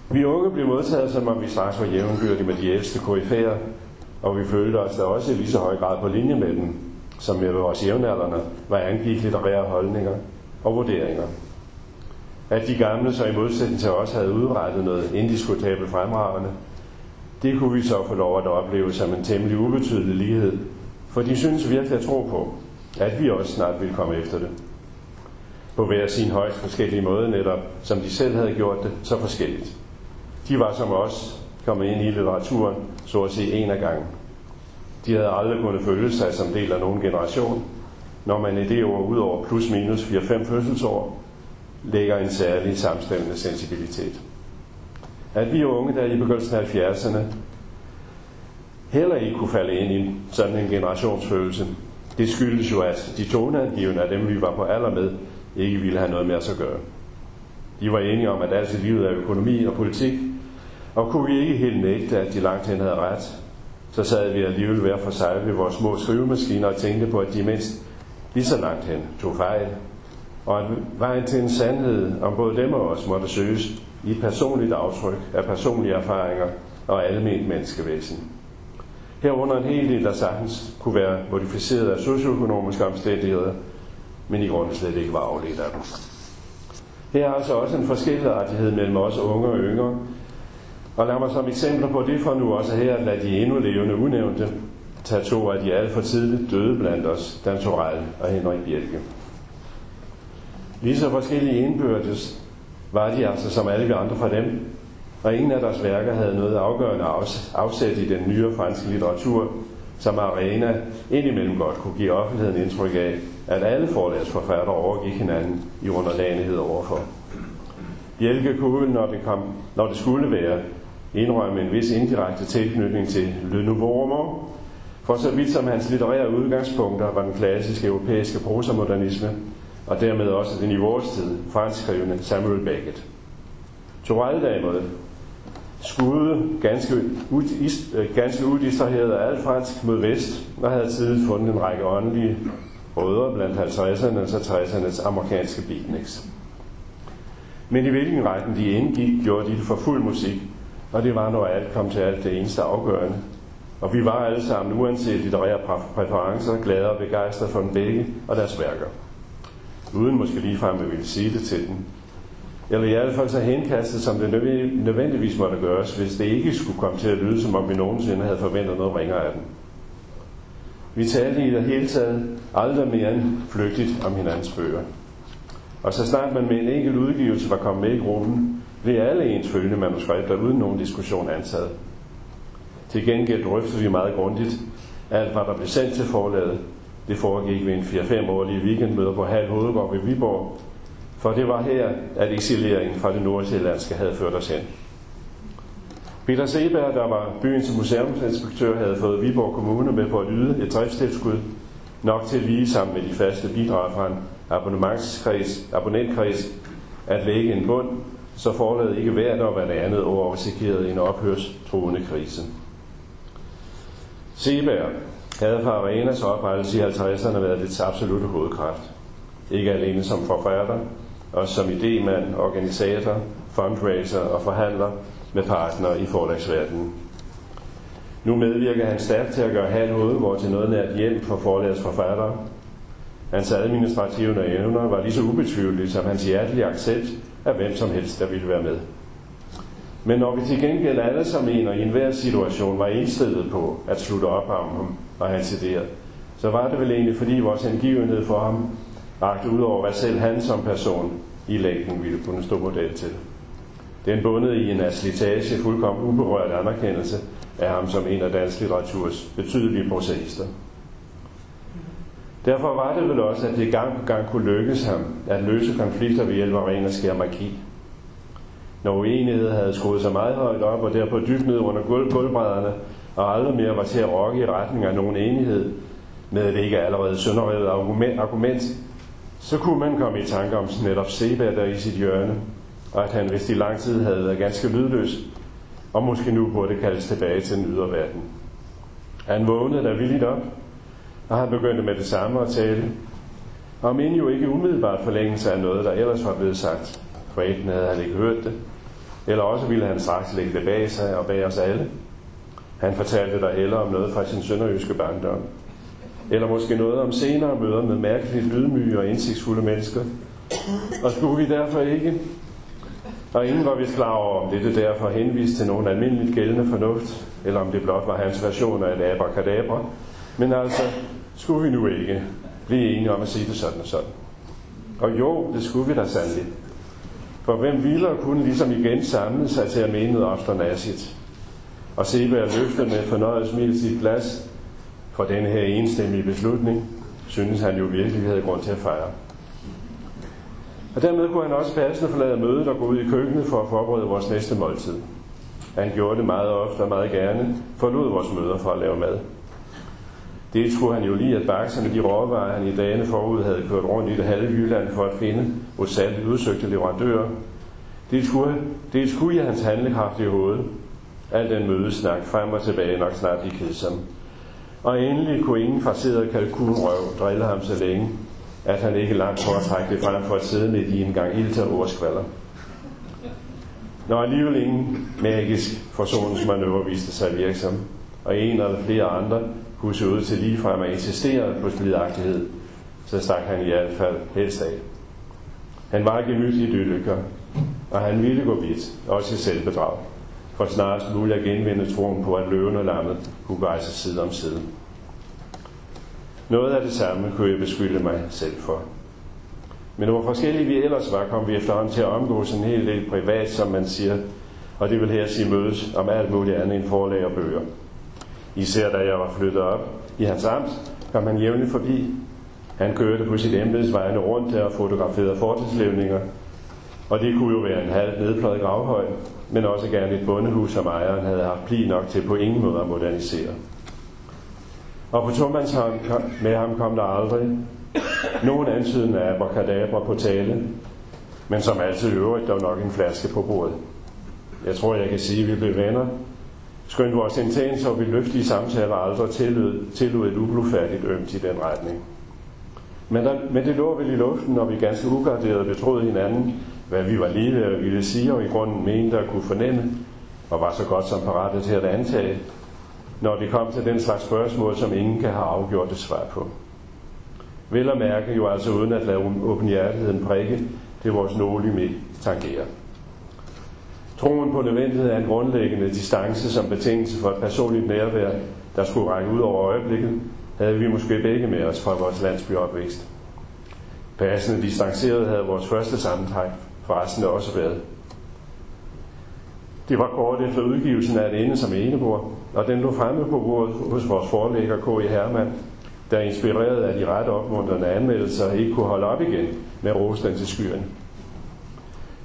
Vi unge blev modtaget, som om vi straks var jævnbyrdige med de ældste koryfærer, og vi følte os da også i lige så høj grad på linje med dem, som med vores jævnaldrende, var angik litterære holdninger og vurderinger. At de gamle så i modsætning til os havde udrettet noget indiskutabelt fremragende, det kunne vi så få lov at opleve som en temmelig ubetydelig lighed, for de synes virkelig at tro på, at vi også snart ville komme efter det. På hver sin højst forskellige måde netop, som de selv havde gjort det, så forskelligt. De var som os kommet ind i litteraturen, så at sige en af gangen. De havde aldrig kunnet føle sig som del af nogen generation, når man i det år ud over plus minus 4-5 fødselsår lægger en særlig samstemmende sensibilitet. At vi unge der i begyndelsen af 70'erne heller ikke kunne falde ind i sådan en generationsfølelse, det skyldes jo, at de toneangivende af dem, vi var på alder med, ikke ville have noget med os at gøre. De var enige om, at alt i livet er økonomi og politik, og kunne vi ikke helt nægte, at de langt hen havde ret, så sad vi alligevel hver for sig ved vores små skrivemaskiner og tænkte på, at de mindst lige så langt hen tog fejl. Og at vejen til en sandhed om både dem og os måtte søges i et personligt aftryk af personlige erfaringer og almindeligt menneskevæsen. Herunder en hel del, der sagtens kunne være modificeret af socioøkonomiske omstændigheder, men i grunden slet ikke var afledt af dem. Her er altså også en forskelligartighed mellem os unge og yngre, og lad mig som eksempler på det for nu også her lad lade de endnu levende unævnte tage to af de alt for tidligt døde blandt os, Dan Torell og Henrik Bjelke. Lige så forskellige indbyrdes var de altså som alle vi andre fra dem, og ingen af deres værker havde noget afgørende afsæt i den nyere franske litteratur, som Arena indimellem godt kunne give offentligheden indtryk af, at alle forlagsforfattere overgik hinanden i underdanighed overfor. Bjelke kunne, når det, kom, når det skulle være, indrømme en vis indirekte tilknytning til Le Nouveau Roman, for så vidt som hans litterære udgangspunkter var den klassiske europæiske prosamodernisme, og dermed også den i vores tid franskskrivende Samuel Beckett. Torell derimod skudde ganske, ud, øh, ganske udistraheret af alt fransk mod vest, og havde tidligt fundet en række åndelige rødder blandt 50'ernes og 60'ernes amerikanske beatniks. Men i hvilken retning de indgik, gjorde de det for fuld musik, og det var, når alt kom til alt det eneste afgørende. Og vi var alle sammen, uanset litterære præferencer, glade og begejstrede for dem begge og deres værker. Uden måske ligefrem at ville sige det til dem. Eller i hvert fald så henkastet, som det nødvendigvis måtte gøres, hvis det ikke skulle komme til at lyde, som om vi nogensinde havde forventet noget ringer af dem. Vi talte i det hele taget aldrig mere end flygtigt om hinandens bøger. Og så snart man med en enkelt udgivelse var kommet med i gruppen, blev alle ens følgende manuskripter uden nogen diskussion antaget. Til gengæld drøftede vi meget grundigt alt, hvad der blev sendt til forlaget. Det foregik ved en 4-5 årlige weekendmøder på Halv Hovedgård ved Viborg, for det var her, at eksileringen fra det nordsjællandske havde ført os hen. Peter Seberg, der var byens museumsinspektør, havde fået Viborg Kommune med på at yde et driftstilskud, nok til lige sammen med de faste bidrag fra en abonnementskreds, abonnentkreds, at lægge en bund, så forlod ikke hvert og hvert det andet år risikerede en ophørstruende krise. Seberg havde fra Arenas oprettelse i 50'erne været dets absolutte hovedkraft. Ikke alene som forfatter, også som idemand, organisator, fundraiser og forhandler med partnere i forlagsverdenen. Nu medvirker han stærkt til at gøre halv Hovedgård til noget nært hjem for forlagets forfattere. Hans administrative evner var lige så ubetvivlige som hans hjertelige accept af hvem som helst, der ville være med. Men når vi til gengæld alle som en og i enhver situation var indstillet på at slutte op om ham og hans idéer, så var det vel egentlig fordi vores hengivenhed for ham rakte ud over, hvad selv han som person i længden ville kunne stå model til. Den bundet i en af slitage fuldkommen uberørt anerkendelse af ham som en af dansk litteraturs betydelige prosaister. Derfor var det vel også, at det gang på gang kunne lykkes ham at løse konflikter ved hjælp af ren og skær magi. Når uenighed havde skruet sig meget højt op og derpå dybt ned under gulvbrædderne, og aldrig mere var til at rokke i retning af nogen enighed, med det ikke allerede sønderrevet argument, argument, så kunne man komme i tanke om netop Seba der i sit hjørne, og at han vist i lang tid havde været ganske lydløs, og måske nu burde kaldes tilbage til den ydre verden. Han vågnede da villigt op, og han begyndte med det samme at tale, om end jo ikke umiddelbart forlængelse af noget, der ellers var blevet sagt, for enten havde han ikke hørt det, eller også ville han straks lægge det bag sig og bag os alle. Han fortalte der heller om noget fra sin sønderjyske barndom, eller måske noget om senere møder med mærkeligt lydmyge og indsigtsfulde mennesker. Og skulle vi derfor ikke og ingen var vist klar over, om det derfor henviste til nogen almindeligt gældende fornuft, eller om det blot var hans version af et abracadabra. Men altså, skulle vi nu ikke blive enige om at sige det sådan og sådan? Og jo, det skulle vi da sandelig. For hvem ville og kunne ligesom igen samle sig til at mene noget obsternasigt? Og Seberg løfte med fornøjet smil sit glas for denne her enstemmige beslutning, synes han jo virkelig, havde grund til at fejre. Og dermed kunne han også passende forlade mødet og gå ud i køkkenet for at forberede vores næste måltid. Han gjorde det meget ofte og meget gerne, forlod vores møder for at lave mad. Det skulle han jo lige at bakse med de råvarer, han i dagene forud havde kørt rundt i det halve Jylland for at finde hos særligt udsøgte leverandører. Det skulle, det skulle i hans handlekraft i hovedet. Al den mødesnak frem og tilbage nok snart i kedsom. Og endelig kunne ingen fraseret kalkunrøv drille ham så længe, at han ikke langt foretrække det frem for at sidde med i en gang ild til ordskvalder. Når alligevel ingen magisk forsoningsmanøvre viste sig virksom, og en eller flere andre kunne se ud til ligefrem at insistere på splidagtighed, så stak han i hvert fald helst af. Han var gemytlig dylykker, og han ville gå vidt, også i selvbedrag, for snarest muligt at genvinde troen på, at løven og lammet kunne rejse side om side. Noget af det samme kunne jeg beskylde mig selv for. Men hvor forskellige vi ellers var, kom vi efterhånden til at omgås en hel del privat, som man siger, og det vil her sige mødes om alt muligt andet end forlag og bøger. Især da jeg var flyttet op i hans amt, kom han jævnligt forbi. Han kørte på sit embedsvejende rundt der og fotograferede fortidslevninger, og det kunne jo være en halv nedpløjet gravhøj, men også gerne et bondehus, som ejeren havde haft pli nok til på ingen måde at modernisere. Og på tomandshånd med ham kom der aldrig nogen antydende af abracadabra på tale, men som altid i øvrigt, der var nok en flaske på bordet. Jeg tror, jeg kan sige, at vi blev venner. Skønt vores intense og beløftige samtaler aldrig tillod, tillod et ublufærdigt ømt i den retning. Men, der, men det lå vel i luften, når vi ganske ugarderet betroede hinanden, hvad vi var lige ved at ville sige, og i grunden mente at kunne fornemme, og var så godt som parate til at antage, når det kom til den slags spørgsmål, som ingen kan have afgjort et svar på. Vel at mærke jo altså uden at lade åbenhjertigheden prikke det vores nålige tangerer. Troen på nødvendighed af en grundlæggende distance som betingelse for et personligt nærvær, der skulle række ud over øjeblikket, havde vi måske begge med os fra vores landsbyopvækst. Passende distanceret havde vores første sammentræk forresten også været. Det var kort efter udgivelsen af et ende som enebord, og den lå fremme på bordet hos vores forlægger K.I. E. Hermann, der inspireret af de ret opmuntrende anmeldelser ikke kunne holde op igen med rose til skyerne.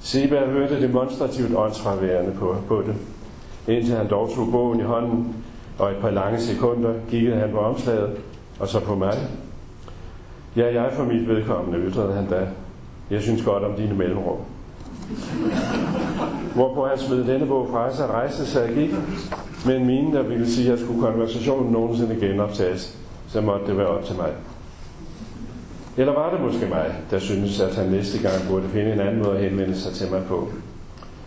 Seba hørte demonstrativt åndsfraværende på, på det, indtil han dog tog bogen i hånden, og et par lange sekunder kiggede han på omslaget, og så på mig. Ja, jeg for mit vedkommende, ytrede han da. Jeg synes godt om dine mellemrum. Hvorpå han smed denne bog fra sig, rejste sig og gik, med en mine, der ville sige, at skulle konversationen nogensinde genoptages, så måtte det være op til mig. Eller var det måske mig, der synes, at han næste gang burde finde en anden måde at henvende sig til mig på?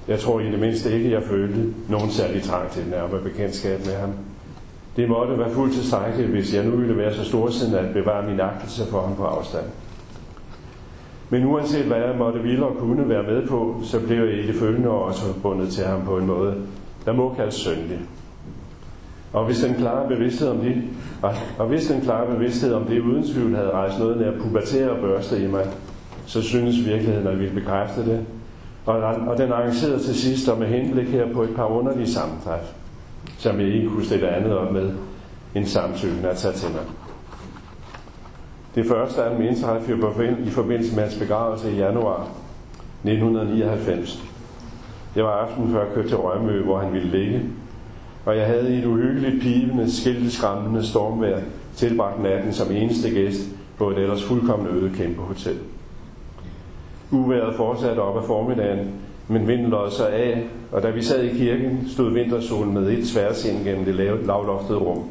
Jeg tror i det mindste ikke, jeg følte nogen særlig trang til et nærmere bekendtskab med ham. Det måtte være fuldt tilstrækkeligt, hvis jeg nu ville være så storsindet at bevare min agtelse for ham på afstand. Men uanset hvad jeg måtte ville og kunne være med på, så blev jeg i det følgende år også bundet til ham på en måde, der må kaldes søndig. Og hvis den klare bevidsthed om det, og hvis den klare bevidsthed om det uden tvivl havde rejst noget nær pubertere og børste i mig, så synes virkeligheden, at vi ville bekræfte det. Og, og den arrangerede til sidst og med henblik her på et par underlige sammentræf, som jeg ikke kunne stille andet op med end samtykken at tage til mig. Det første er en mindstræf i forbindelse med hans begravelse i januar 1999. Det var aften før jeg kørte til Rømø, hvor han ville ligge, og jeg havde i et uhyggeligt pivende, skilteskræmmende stormvejr tilbragt natten som eneste gæst på et ellers fuldkommen øde kæmpe hotel. Uværet fortsatte op ad formiddagen, men vinden lod sig af, og da vi sad i kirken, stod vintersolen med et tværs ind gennem det lavloftede rum.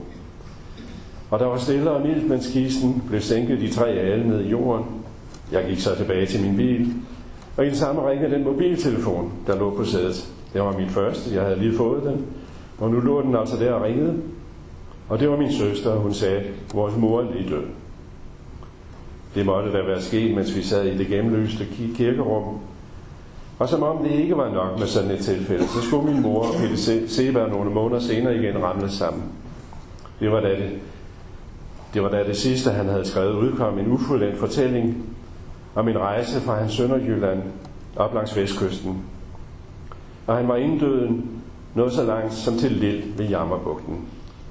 Og der var stille og mildt, mens kisten blev sænket de tre alle ned i jorden. Jeg gik så tilbage til min bil, og i den samme ringede den mobiltelefon, der lå på sædet. Det var min første, jeg havde lige fået den, og nu lå den altså der og ringede. Og det var min søster, og hun sagde, vores mor er lige død. Det måtte da være sket, mens vi sad i det gennemløste kirkerum. Og som om det ikke var nok med sådan et tilfælde, så skulle min mor og Peter Seberg nogle måneder senere igen ramle sammen. Det var da det, det var da det sidste, han havde skrevet udkom, en ufuldendt fortælling om en rejse fra hans Sønderjylland op langs vestkysten. Og han var inden døden noget så langt som til Lille ved Jammerbugten.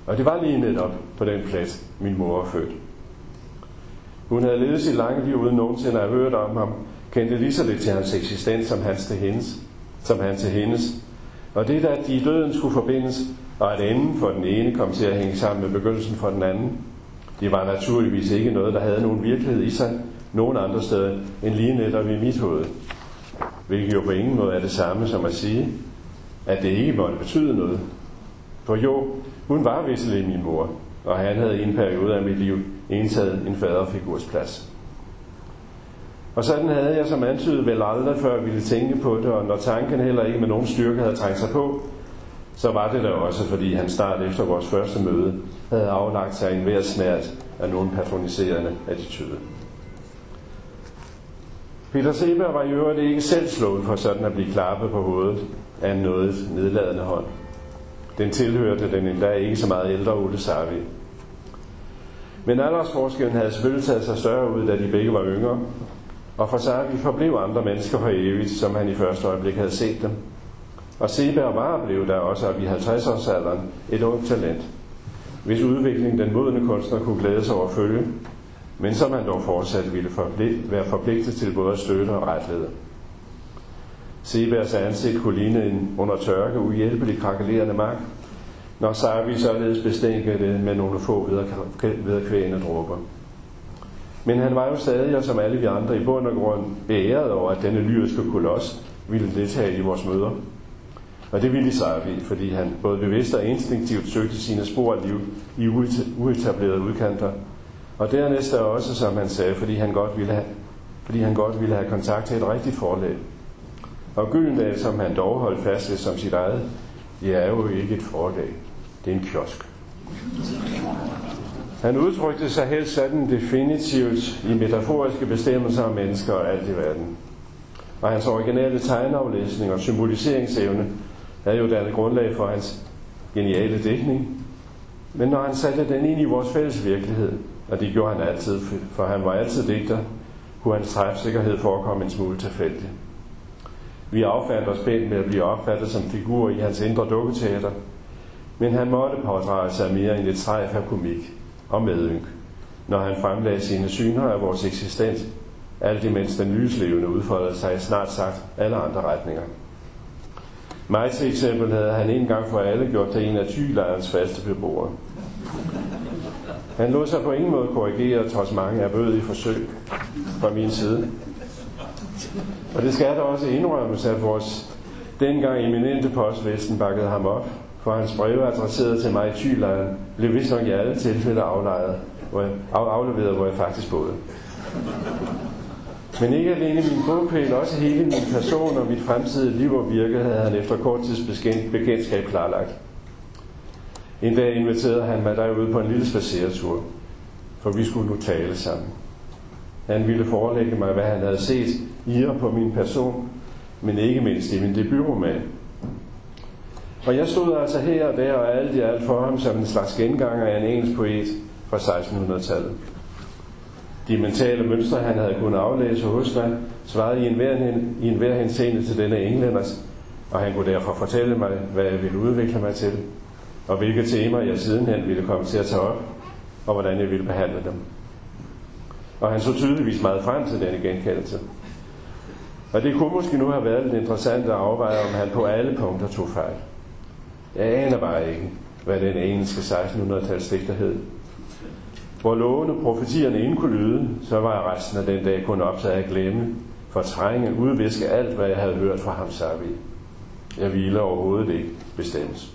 Og det var lige netop på den plads, min mor var født. Hun havde levet sit lange liv uden nogensinde at have hørt om ham, kendte lige så lidt til hans eksistens som hans til hendes, som han til hendes. Og det, at de i døden skulle forbindes, og at enden for den ene kom til at hænge sammen med begyndelsen for den anden, det var naturligvis ikke noget, der havde nogen virkelighed i sig, nogen andre steder end lige netop i mit hoved. Hvilket jo på ingen måde er det samme som at sige, at det ikke måtte betyde noget. For jo, hun var visselig min mor, og han havde i en periode af mit liv indtaget en faderfigurs plads. Og sådan havde jeg som antydet vel aldrig før ville tænke på det, og når tanken heller ikke med nogen styrke havde trængt sig på, så var det da også, fordi han snart efter vores første møde havde aflagt sig en hver snært af nogen patroniserende attitude. Peter Seberg var i øvrigt ikke selv slået for sådan at blive klappet på hovedet af en noget nedladende hånd. Den tilhørte den endda ikke så meget ældre Ole Sarvi. Men aldersforskellen havde selvfølgelig taget sig større ud, da de begge var yngre, og for Sarvi forblev andre mennesker for evigt, som han i første øjeblik havde set dem. Og Seberg var blev der også i 50-årsalderen et ungt talent, hvis udvikling den modne kunstner kunne glæde sig over at følge, men som han dog fortsat ville være forpligtet til både at støtte og retlede. Sebergs ansigt kunne ligne en under tørke uhjælpelig krakelerende mark, når Sarvi således bestænkede det med nogle få vedkvægende dråber. Men han var jo stadig, og som alle vi andre i bund og grund, beæret over, at denne lyriske koloss ville deltage i vores møder. Og det ville Sarvi, fordi han både bevidst og instinktivt søgte sine spor af liv i uetablerede udkanter. Og dernæst er også, som han sagde, fordi han godt ville have, fordi han godt ville have kontakt til et rigtigt forlag. Og Gyldendal, som han dog holdt fast ved som sit eget, det er jo ikke et forlag. Det er en kiosk. Han udtrykte sig helt sådan definitivt i metaforiske bestemmelser om mennesker og alt i verden. Og hans originale tegnaflæsning og symboliseringsevne havde jo dannet grundlag for hans geniale dækning. Men når han satte den ind i vores fælles virkelighed, og det gjorde han altid, for han var altid digter, kunne hans træfsikkerhed forekomme en smule tilfældig. Vi affandt os pænt med at blive opfattet som figur i hans indre dukketeater, men han måtte pådrage sig mere end et strejf af komik og medynk, når han fremlagde sine syner af vores eksistens, alt imens den lyslevende udfoldede sig i snart sagt alle andre retninger. Mig til eksempel havde han en gang for alle gjort til en af tylejrens faste beboere. Han lod sig på ingen måde korrigere, trods mange i forsøg fra min side. Og det skal der også indrømmes, at vores dengang eminente postvæsen bakkede ham op, for hans breve adresseret til mig i Thylejren blev vist nok i alle tilfælde aflejet, hvor jeg, af, afleveret, hvor jeg faktisk boede. Men ikke alene min bogpæl, også hele min person og mit fremtidige liv og virke havde han efter kort tids bekendtskab klarlagt. En dag inviterede han mig derude på en lille spaceretur, for vi skulle nu tale sammen. Han ville forelægge mig, hvad han havde set i på min person, men ikke mindst i min debutroman. Og jeg stod altså her og der og alt i alt for ham som en slags genganger af en engelsk poet fra 1600-tallet. De mentale mønstre, han havde kunnet aflæse hos mig, svarede i enhver, i enhver henseende til denne englænders, og han kunne derfor fortælle mig, hvad jeg ville udvikle mig til, og hvilke temaer jeg sidenhen ville komme til at tage op, og hvordan jeg ville behandle dem. Og han så tydeligvis meget frem til denne genkendelse. Og det kunne måske nu have været lidt interessant at afveje, om han på alle punkter tog fejl. Jeg aner bare ikke, hvad den engelske 1600-tals digter hed. Hvor lovende profetierne inden kunne lyde, så var jeg resten af den dag kun optaget at glemme, fortrænge, udviske alt, hvad jeg havde hørt fra ham Savi. Jeg ville overhovedet ikke bestemmes.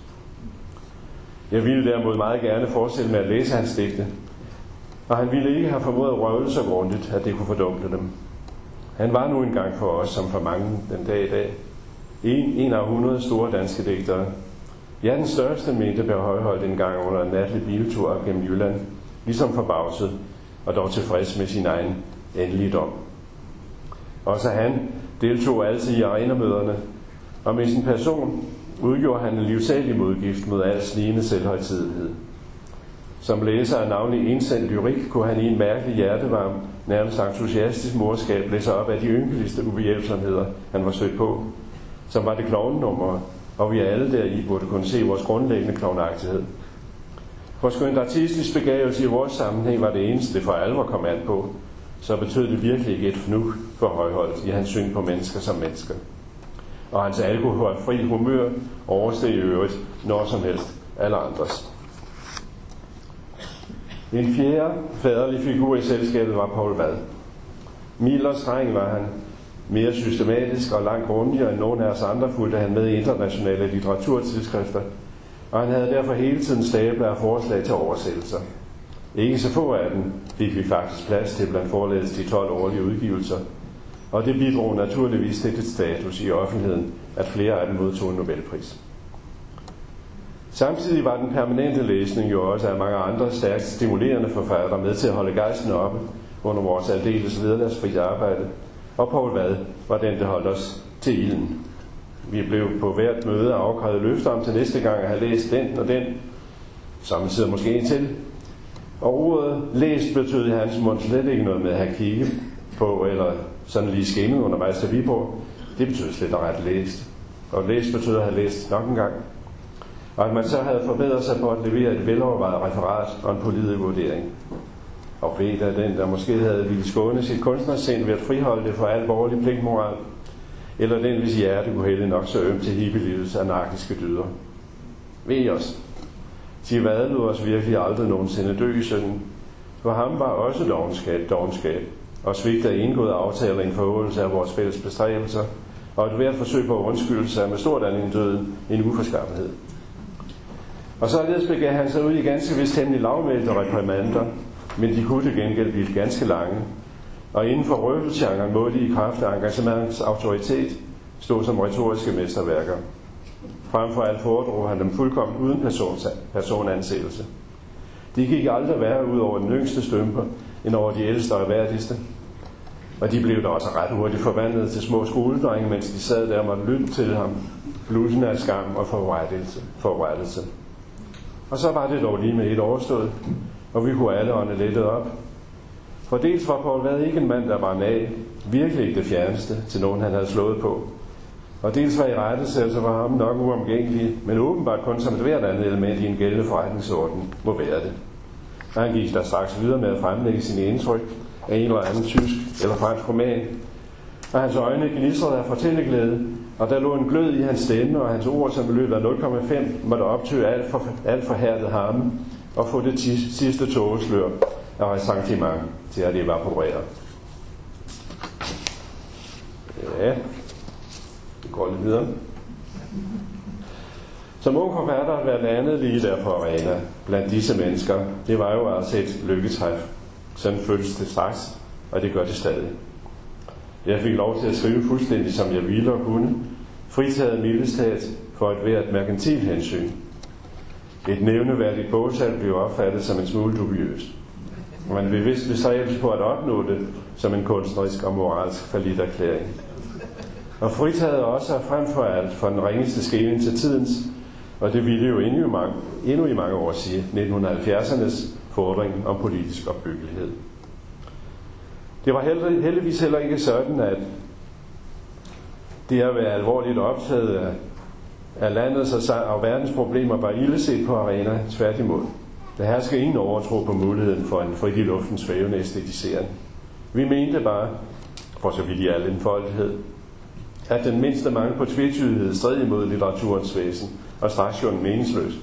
Jeg ville derimod meget gerne forestille med at læse hans digte, og han ville ikke have formået at røvle så grundigt, at det kunne fordumpe dem. Han var nu engang for os, som for mange den dag i dag, en, en af 100 store danske digtere. Ja, den største mente blev højholdt en gang under en natlig biltur op gennem Jylland, ligesom forbavset, og dog tilfreds med sin egen endelige dom. Også han deltog altid i arenamøderne, og med sin person udgjorde han en livsælig modgift mod al snigende selvhøjtidighed. Som læser af navnlig indsendt lyrik, kunne han i en mærkelig hjertevarm, nærmest entusiastisk morskab læse op af de ynkeligste ubehjælpsomheder, han var stødt på, som var det klovnenummer, og vi alle der i burde kunne se vores grundlæggende klovnagtighed. For skønt artistisk begavelse i vores sammenhæng var det eneste, det for alvor kom an på, så betød det virkelig ikke et fnug for højholdt i hans syn på mennesker som mennesker. Og hans alkoholfri humør oversteg i øvrigt når som helst alle andres. En fjerde faderlig figur i selskabet var Paul Vad. Mild og streng var han, mere systematisk og langt grundigere end nogen af os andre fulgte han med i internationale litteraturtidsskrifter, og han havde derfor hele tiden stabler af forslag til oversættelser. Ikke så få af dem fik vi faktisk plads til blandt forlædes de 12 årlige udgivelser, og det bidrog naturligvis til det status i offentligheden, at flere af dem modtog en Nobelpris. Samtidig var den permanente læsning jo også af mange andre stærkt stimulerende forfattere med til at holde gejsten oppe under vores aldeles vederlagsfri arbejde, og Paul Vad var den, der holdt os til ilden. Vi blev på hvert møde afkrævet løfter om til næste gang at have læst den og den, samtidig måske en til. Og ordet læst betød i hans mund slet ikke noget med at have kigget på, eller sådan lige skimmet undervejs til vi på. Det betød slet og ret læst. Og læst betød at have læst nok en gang. Og at man så havde forbedret sig på at levere et velovervejet referat og en politisk vurdering. Og Peter, den, der måske havde ville skåne sit kunstnersind ved at friholde det for al borgerlig pligtmoral, eller den, hvis hjerte kunne hælde nok så ømt til hippelivets anarkiske dyder. Ved I os? De vadlod os virkelig aldrig nogensinde dø i synden. For ham var også dogenskab, dogenskab, og svigt af indgået aftaler en forhåndelse af vores fælles bestræbelser, og et hvert forsøg på undskyldelse er med stort anden døden en uforskaffenhed. Og således begav han sig ud i ganske vist temmelig lavmælte reprimander, men de kunne til gengæld blive ganske lange, og inden for røvelsgenren må de i kraft af engagementets autoritet stå som retoriske mesterværker. Frem for alt foredrog han dem fuldkommen uden personansættelse. De gik aldrig værre ud over den yngste stømper, end over de ældste og værdigste. Og de blev da også ret hurtigt forvandlet til små skoledrenge, mens de sad der og måtte lytte til ham, blusen af skam og forrettelse. forrettelse. Og så var det dog lige med et overstået, og vi kunne alle ånde lettet op. For dels var Paul Vad ikke en mand, der var af, virkelig ikke det fjerneste til nogen, han havde slået på. Og dels var i rettesættelse var ham nok uomgængelig, men åbenbart kun som et hvert andet element i en gældende forretningsorden må være det. Og han gik der straks videre med at fremlægge sine indtryk af en eller anden tysk eller fransk roman. Og hans øjne gnistrede af fortælleglæde, og der lå en glød i hans stemme, og hans ord, som i løbet af 0,5 måtte optøve alt for, alt for hærdet ham, og få det sidste tågeslør af ressentiment til at evaporere. Ja, det går lidt videre. Som ung forfatter været andet lige der på arena blandt disse mennesker, det var jo altså et lykketræf. Sådan føltes det straks, og det gør det stadig. Jeg fik lov til at skrive fuldstændig som jeg ville og kunne, fritaget mildestat for et hvert merkantil hensyn. Et nævneværdigt bogsal blev opfattet som en smule dubiøst. Man vil vist bestræbes på at opnå det som en kunstnerisk og moralsk erklæring. Og fritaget også frem for alt for den ringeste skæling til tidens, og det ville jo endnu i mange, endnu i mange år sige, 1970'ernes fordring om politisk opbyggelighed. Det var heldigvis heller ikke sådan, at det at være alvorligt optaget af, af landets og verdens problemer var ildeset på arena, tværtimod. Der hersker ingen overtro på muligheden for en frit i luften svævende æstetisering. Vi mente bare, for så vidt i al enfoldighed, at den mindste mangel på tvetydighed strid imod litteraturens væsen, og straks jo en meningsløs.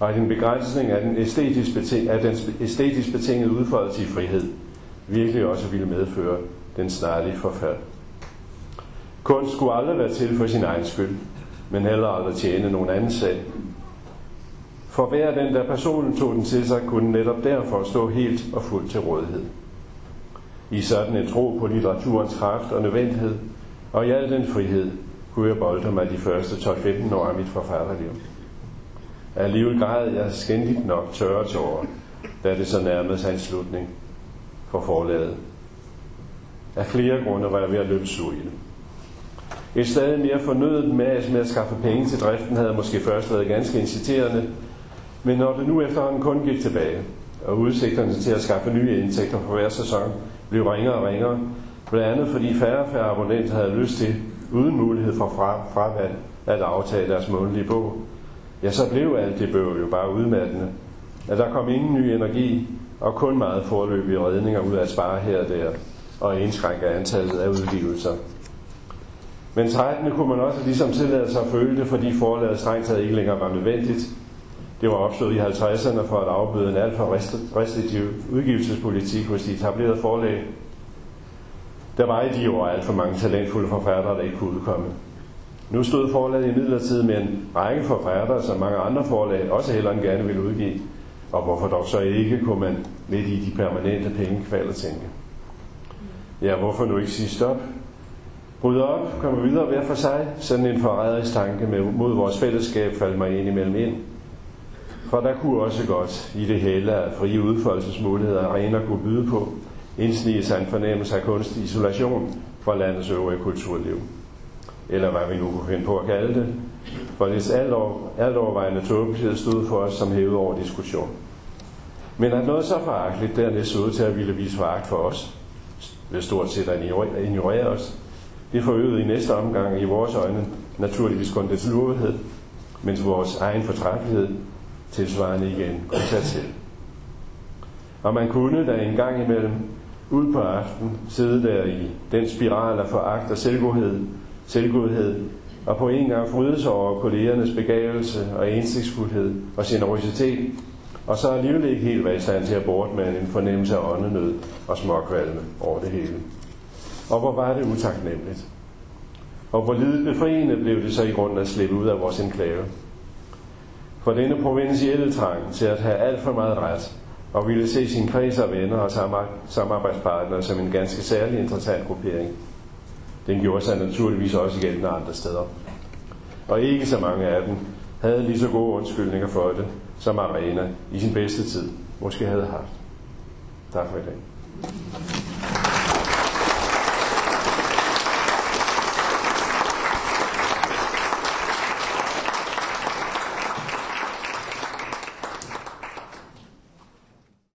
Og at en begrænsning af den æstetisk, beting- af den æstetisk betingede udfoldelse i frihed virkelig også ville medføre den snarlige forfald. Kunst skulle aldrig være til for sin egen skyld, men heller aldrig tjene nogen anden sag. For hver den, der personen tog den til sig, kunne netop derfor stå helt og fuldt til rådighed. I sådan en tro på litteraturens kraft og nødvendighed, og i al den frihed, kunne jeg bolde mig de første 12-15 år af mit forfatterliv. Alligevel græd jeg skændigt nok tørre tårer, da det så nærmede sig en slutning for forlaget. Af flere grunde var jeg ved at løbe sur i det. Et stadig mere fornødet mas med at skaffe penge til driften havde måske først været ganske inciterende, men når det nu efterhånden kun gik tilbage, og udsigterne til at skaffe nye indtægter for hver sæson blev ringere og ringere, blandt andet fordi færre og færre abonnenter havde lyst til, uden mulighed for fra, fravalg, at aftage deres månedlige bog, ja, så blev alt det bøvl jo bare udmattende. At der kom ingen ny energi, og kun meget forløbige redninger ud af at spare her og der, og indskrænke antallet af udgivelser. Men trættende kunne man også ligesom tillade sig at føle det, fordi forlaget strengt taget ikke længere var nødvendigt. Det var opstået i 50'erne for at afbøde en alt for restriktiv udgivelsespolitik hos de etablerede forlag. Der var i de år alt for mange talentfulde forfattere, der ikke kunne udkomme. Nu stod forlaget i midlertid med en række forfattere, som mange andre forlag også hellere end gerne ville udgive. Og hvorfor dog så ikke, kunne man lidt i de permanente pengekvaler tænke. Ja, hvorfor nu ikke sige stop? Bryd op, kommer videre hver for sig. Sådan en forræderisk tanke med, mod vores fællesskab faldt mig ind imellem ind. For der kunne også godt i det hele af frie udfoldelsesmuligheder arener kunne byde på, indsnige sig en fornemmelse af kunstig isolation fra landets øvrige kulturliv. Eller hvad vi nu kunne finde på at kalde det. For det alt, over, alt overvejende tåbelighed stod for os som hævet over diskussion. Men at noget så foragteligt dernæst så ud til at ville vise foragt for os, ved stort set at ignorere os, det forøgede i næste omgang i vores øjne naturligvis kun dets lurvighed, mens vores egen fortræffelighed tilsvarende igen kom til. Og man kunne da en gang imellem ud på aften sidde der i den spiral af foragt og selvgodhed, selvgodhed og på en gang fryde sig over kollegernes begavelse og indsigtsfuldhed og generositet, og så alligevel ikke helt være i stand til at bort med en fornemmelse af åndenød og småkvalme over det hele. Og hvor var det utaknemmeligt. Og hvor lidet befriende blev det så i grunden at slippe ud af vores enklave. For denne provincielle trang til at have alt for meget ret, og ville se sin kreds af venner og samarbejdspartnere som en ganske særlig interessant gruppering. Den gjorde sig naturligvis også gældende andre steder. Og ikke så mange af dem havde lige så gode undskyldninger for det, som Arena i sin bedste tid måske havde haft. Tak for i dag.